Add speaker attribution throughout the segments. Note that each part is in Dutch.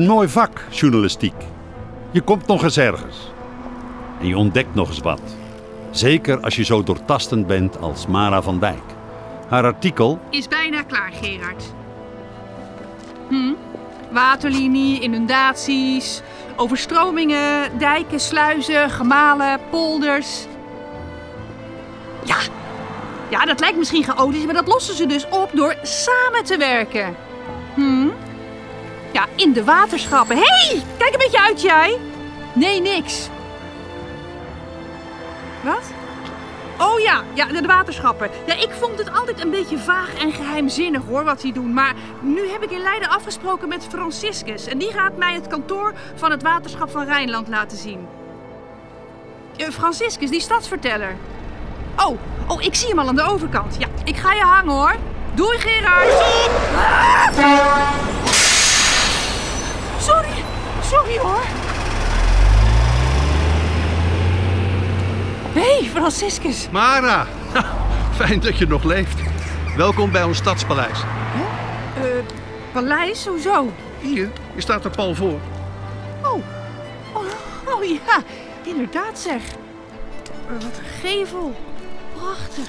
Speaker 1: Een mooi vak, journalistiek. Je komt nog eens ergens. En je ontdekt nog eens wat. Zeker als je zo doortastend bent als Mara van Dijk. Haar artikel
Speaker 2: Is bijna klaar, Gerard. Hm? Waterlinie, inundaties, overstromingen, dijken, sluizen, gemalen, polders. Ja, ja, dat lijkt misschien chaotisch, maar dat lossen ze dus op door samen te werken. In de waterschappen. Hé, hey, kijk een beetje uit jij. Nee, niks. Wat? Oh ja, ja, de waterschappen. Ja, ik vond het altijd een beetje vaag en geheimzinnig hoor, wat die doen. Maar nu heb ik in Leiden afgesproken met Franciscus. En die gaat mij het kantoor van het waterschap van Rijnland laten zien. Eh, Franciscus, die stadsverteller. Oh, oh, ik zie hem al aan de overkant. Ja, ik ga je hangen hoor. Doei Gerard. Ah! Sorry, sorry hoor. Hé, hey, Franciscus.
Speaker 3: Mara, fijn dat je nog leeft. Welkom bij ons stadspaleis.
Speaker 2: Eh, paleis, hoezo?
Speaker 3: Hier, je staat er pal voor.
Speaker 2: Oh, oh, oh ja, inderdaad zeg. Eh, wat een gevel. Prachtig.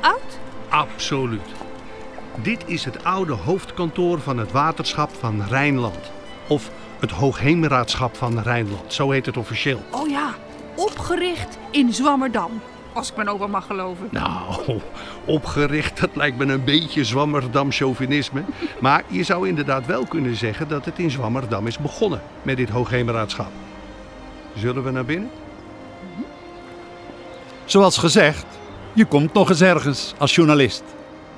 Speaker 2: Oud?
Speaker 3: Absoluut. Dit is het oude hoofdkantoor van het waterschap van Rijnland. Of het Hoogheemraadschap van Rijnland, zo heet het officieel.
Speaker 2: Oh ja, opgericht in Zwammerdam. Als ik mijn opa mag geloven.
Speaker 3: Nou, opgericht, dat lijkt me een beetje Zwammerdam chauvinisme. Maar je zou inderdaad wel kunnen zeggen dat het in Zwammerdam is begonnen met dit Hoogheemraadschap. Zullen we naar binnen?
Speaker 1: Zoals gezegd, je komt nog eens ergens als journalist.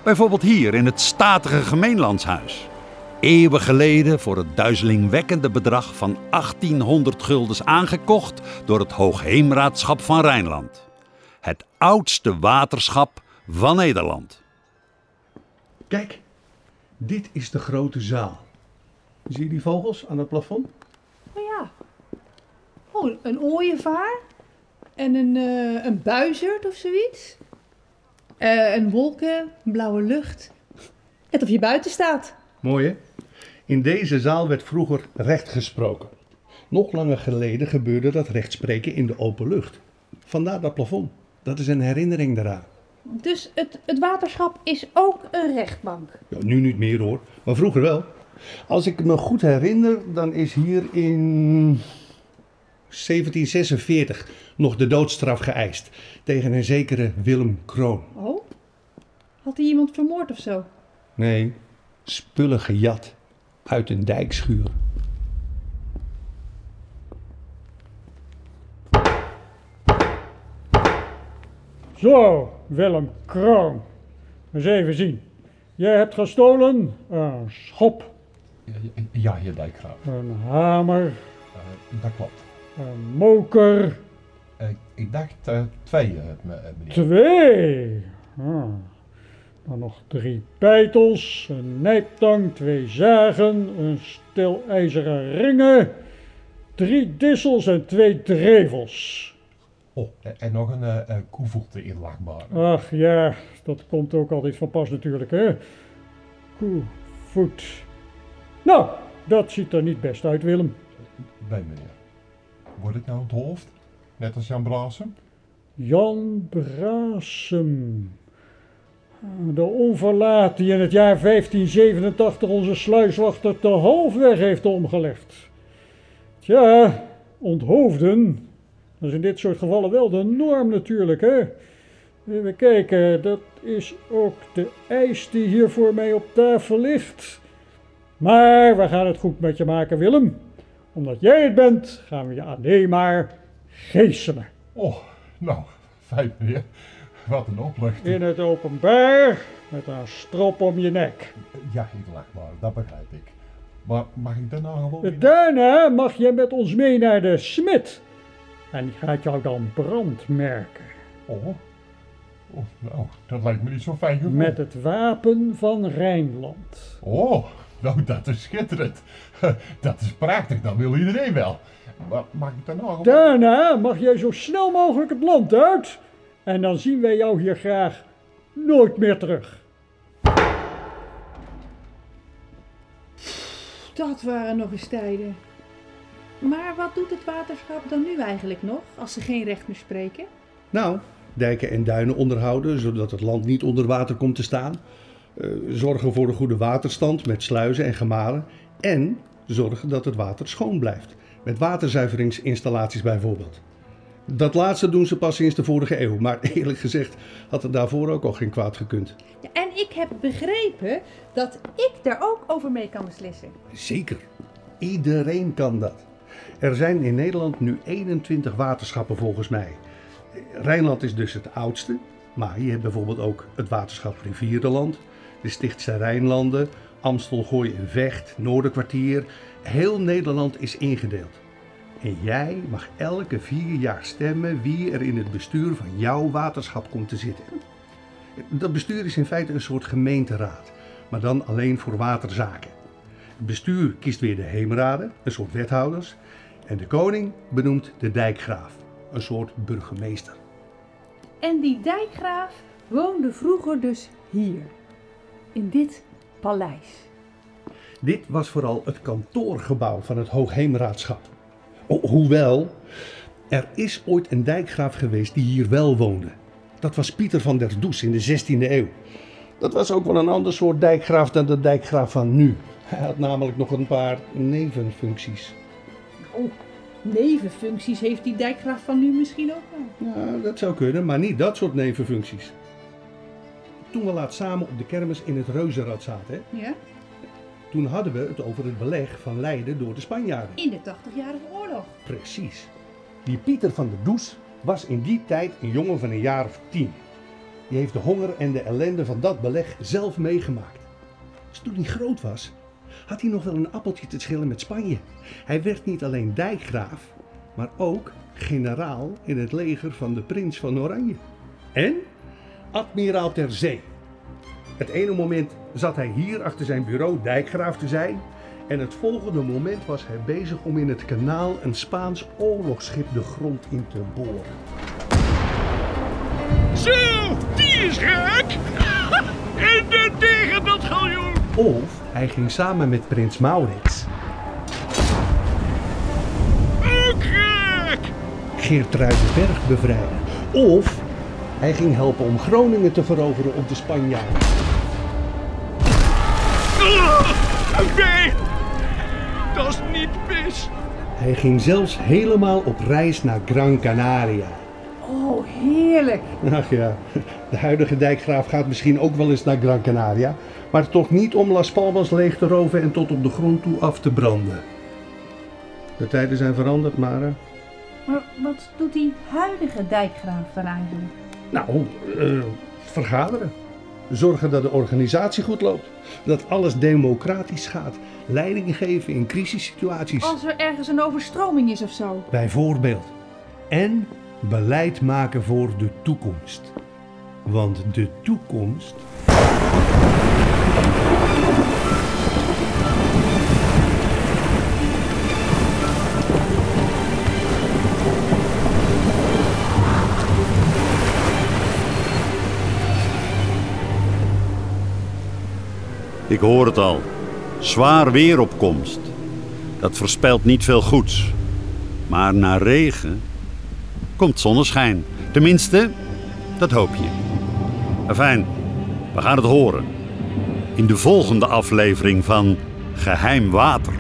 Speaker 1: Bijvoorbeeld hier in het statige gemeenlandshuis. Eeuwen geleden voor het duizelingwekkende bedrag van 1800 guldens aangekocht door het Hoogheemraadschap van Rijnland. Het oudste waterschap van Nederland.
Speaker 3: Kijk, dit is de grote zaal. Zie je die vogels aan het plafond?
Speaker 4: Oh ja. Oh, een ooievaar. En een, eh, een buizerd of zoiets. Eh een wolken, blauwe lucht. Net of je buiten staat.
Speaker 3: Mooi hè? In deze zaal werd vroeger recht gesproken. Nog langer geleden gebeurde dat rechtspreken in de open lucht. Vandaar dat plafond. Dat is een herinnering daaraan.
Speaker 4: Dus het, het waterschap is ook een rechtbank.
Speaker 3: Ja, nu niet meer hoor, maar vroeger wel. Als ik me goed herinner, dan is hier in 1746 nog de doodstraf geëist tegen een zekere Willem Kroon.
Speaker 4: Oh? Had hij iemand vermoord of zo?
Speaker 3: Nee, spullen gejat uit een dijkschuur.
Speaker 5: Zo, Willem Kroon. Eens even zien. Jij hebt gestolen een schop,
Speaker 6: Ja, heer Dijkgraaf.
Speaker 5: een hamer,
Speaker 6: Eh, dat klopt.
Speaker 5: een moker,
Speaker 6: Eh, ik dacht eh, twee, me- meneer.
Speaker 5: twee. Ah. Dan nog drie beitels, een nijptang, twee zagen, een stel ijzeren ringen, drie dissels en twee drevels.
Speaker 6: Oh, en, nog een eh eh, koevoete inlagbaar.
Speaker 5: Ach ja, dat komt ook altijd van pas natuurlijk, hè? Koe, voet. Nou, dat ziet er niet best uit, Willem.
Speaker 6: Nee, meneer. Word ik nou het hoofd? Net als Jan Braassen?
Speaker 5: Jan Brasem. De onverlaat die in het jaar 1587 onze sluiswachter te halfweg heeft omgelegd. Tja, onthoofden. Dat is in dit soort gevallen wel de norm natuurlijk, hè? Even kijken, dat is ook de eis die hier voor mij op tafel ligt. Maar we gaan het goed met je maken, Willem. Omdat jij het bent, gaan we je alleen maar geeselen.
Speaker 6: Oh, nou, fijn meneer. Wat een opluchting.
Speaker 5: In het openbaar, met een strop om je nek.
Speaker 6: Ja, inlagbaar, dat begrijp ik. Maar mag ik daarna gewoon...
Speaker 5: Daarna mag je met ons mee naar de smid. En die gaat jou dan brandmerken.
Speaker 6: Oh. oh, nou, dat lijkt me niet zo fijn gevoel.
Speaker 5: Met het wapen van Rijnland.
Speaker 6: Oh, nou, dat is schitterend. Dat is prachtig, dat wil iedereen wel. Maar mag ik daarna gewoon...
Speaker 5: Daarna mag jij zo snel mogelijk het land uit. En dan zien wij jou hier graag nooit meer terug.
Speaker 2: Dat waren nog eens tijden. Maar wat doet het waterschap dan nu eigenlijk nog, als ze geen recht meer spreken?
Speaker 3: Nou, dijken en duinen onderhouden, zodat het land niet onder water komt te staan. Eh, zorgen voor een goede waterstand met sluizen en gemalen. En zorgen dat het water schoon blijft. Met waterzuiveringsinstallaties bijvoorbeeld. Dat laatste doen ze pas sinds de vorige eeuw. Maar eerlijk gezegd had het daarvoor ook al geen kwaad gekund.
Speaker 2: Ja, en ik heb begrepen dat ik daar ook over mee kan beslissen.
Speaker 3: Zeker. Iedereen kan dat. Er zijn in Nederland nu 21 waterschappen volgens mij. Rijnland is dus het oudste. Maar je hebt bijvoorbeeld ook het waterschap Rivierenland, de Stichtse Rijnlanden, Amstel, Gooi en Vecht, Noorderkwartier. Heel Nederland is ingedeeld. En jij mag elke vier jaar stemmen wie er in het bestuur van jouw waterschap komt te zitten. Dat bestuur is in feite een soort gemeenteraad, maar dan alleen voor waterzaken. Het bestuur kiest weer de heemraden, een soort wethouders. En de koning benoemt de dijkgraaf, een soort burgemeester.
Speaker 2: En die dijkgraaf woonde vroeger dus hier, in dit paleis.
Speaker 3: Dit was vooral het kantoorgebouw van het Hoogheemraadschap. Ho- hoewel, er is ooit een dijkgraaf geweest die hier wel woonde. Dat was Pieter van der Does in de 16e eeuw. Dat was ook wel een ander soort dijkgraaf dan de dijkgraaf van nu. Hij had namelijk nog een paar nevenfuncties.
Speaker 2: Oh, nevenfuncties heeft die dijkgraaf van nu misschien ook wel.
Speaker 3: Ja, dat zou kunnen, maar niet dat soort nevenfuncties. Toen we laat samen op de kermis in het Reuzenrad zaten, hè,
Speaker 2: Ja?
Speaker 3: Toen hadden we het over het beleg van Leiden door de Spanjaarden.
Speaker 2: In de 80-jarige oorlog.
Speaker 3: Precies. Die Pieter van der Does was in die tijd een jongen van een jaar of tien. Die heeft de honger en de ellende van dat beleg zelf meegemaakt. Dus toen hij groot was, had hij nog wel een appeltje te schillen met Spanje. Hij werd niet alleen dijkgraaf, maar ook generaal in het leger van de prins van Oranje. En admiraal ter zee. Het ene moment zat hij hier achter zijn bureau dijkgraaf te zijn. En het volgende moment was hij bezig om in het kanaal een Spaans oorlogsschip de grond in te boren.
Speaker 6: Zo, die is gek! En de tegen dat galjoen!
Speaker 3: Of hij ging samen met prins Maurits
Speaker 6: Ook gek!
Speaker 3: Geertruidenberg bevrijden. Of hij ging helpen om Groningen te veroveren op de Spanjaarden.
Speaker 6: Ah, Nee, dat is niet mis.
Speaker 3: Hij ging zelfs helemaal op reis naar Gran Canaria.
Speaker 2: Oh, heerlijk.
Speaker 3: Ach ja, de huidige dijkgraaf gaat misschien ook wel eens naar Gran Canaria, maar toch niet om Las Palmas leeg te roven en tot op de grond toe af te branden. De tijden zijn veranderd, Mara.
Speaker 2: Maar wat doet die huidige dijkgraaf dan eigenlijk?
Speaker 3: Nou, eh, vergaderen. Zorgen dat de organisatie goed loopt. Dat alles democratisch gaat. Leiding geven in crisissituaties.
Speaker 2: Als er ergens een overstroming is of zo.
Speaker 3: Bijvoorbeeld. En beleid maken voor de toekomst. Want de toekomst.
Speaker 1: Ik hoor het al. Zwaar weer op komst. Dat voorspelt niet veel goeds. Maar na regen komt zonneschijn. Tenminste, dat hoop je. Fijn, we gaan het horen. In de volgende aflevering van Geheim Water.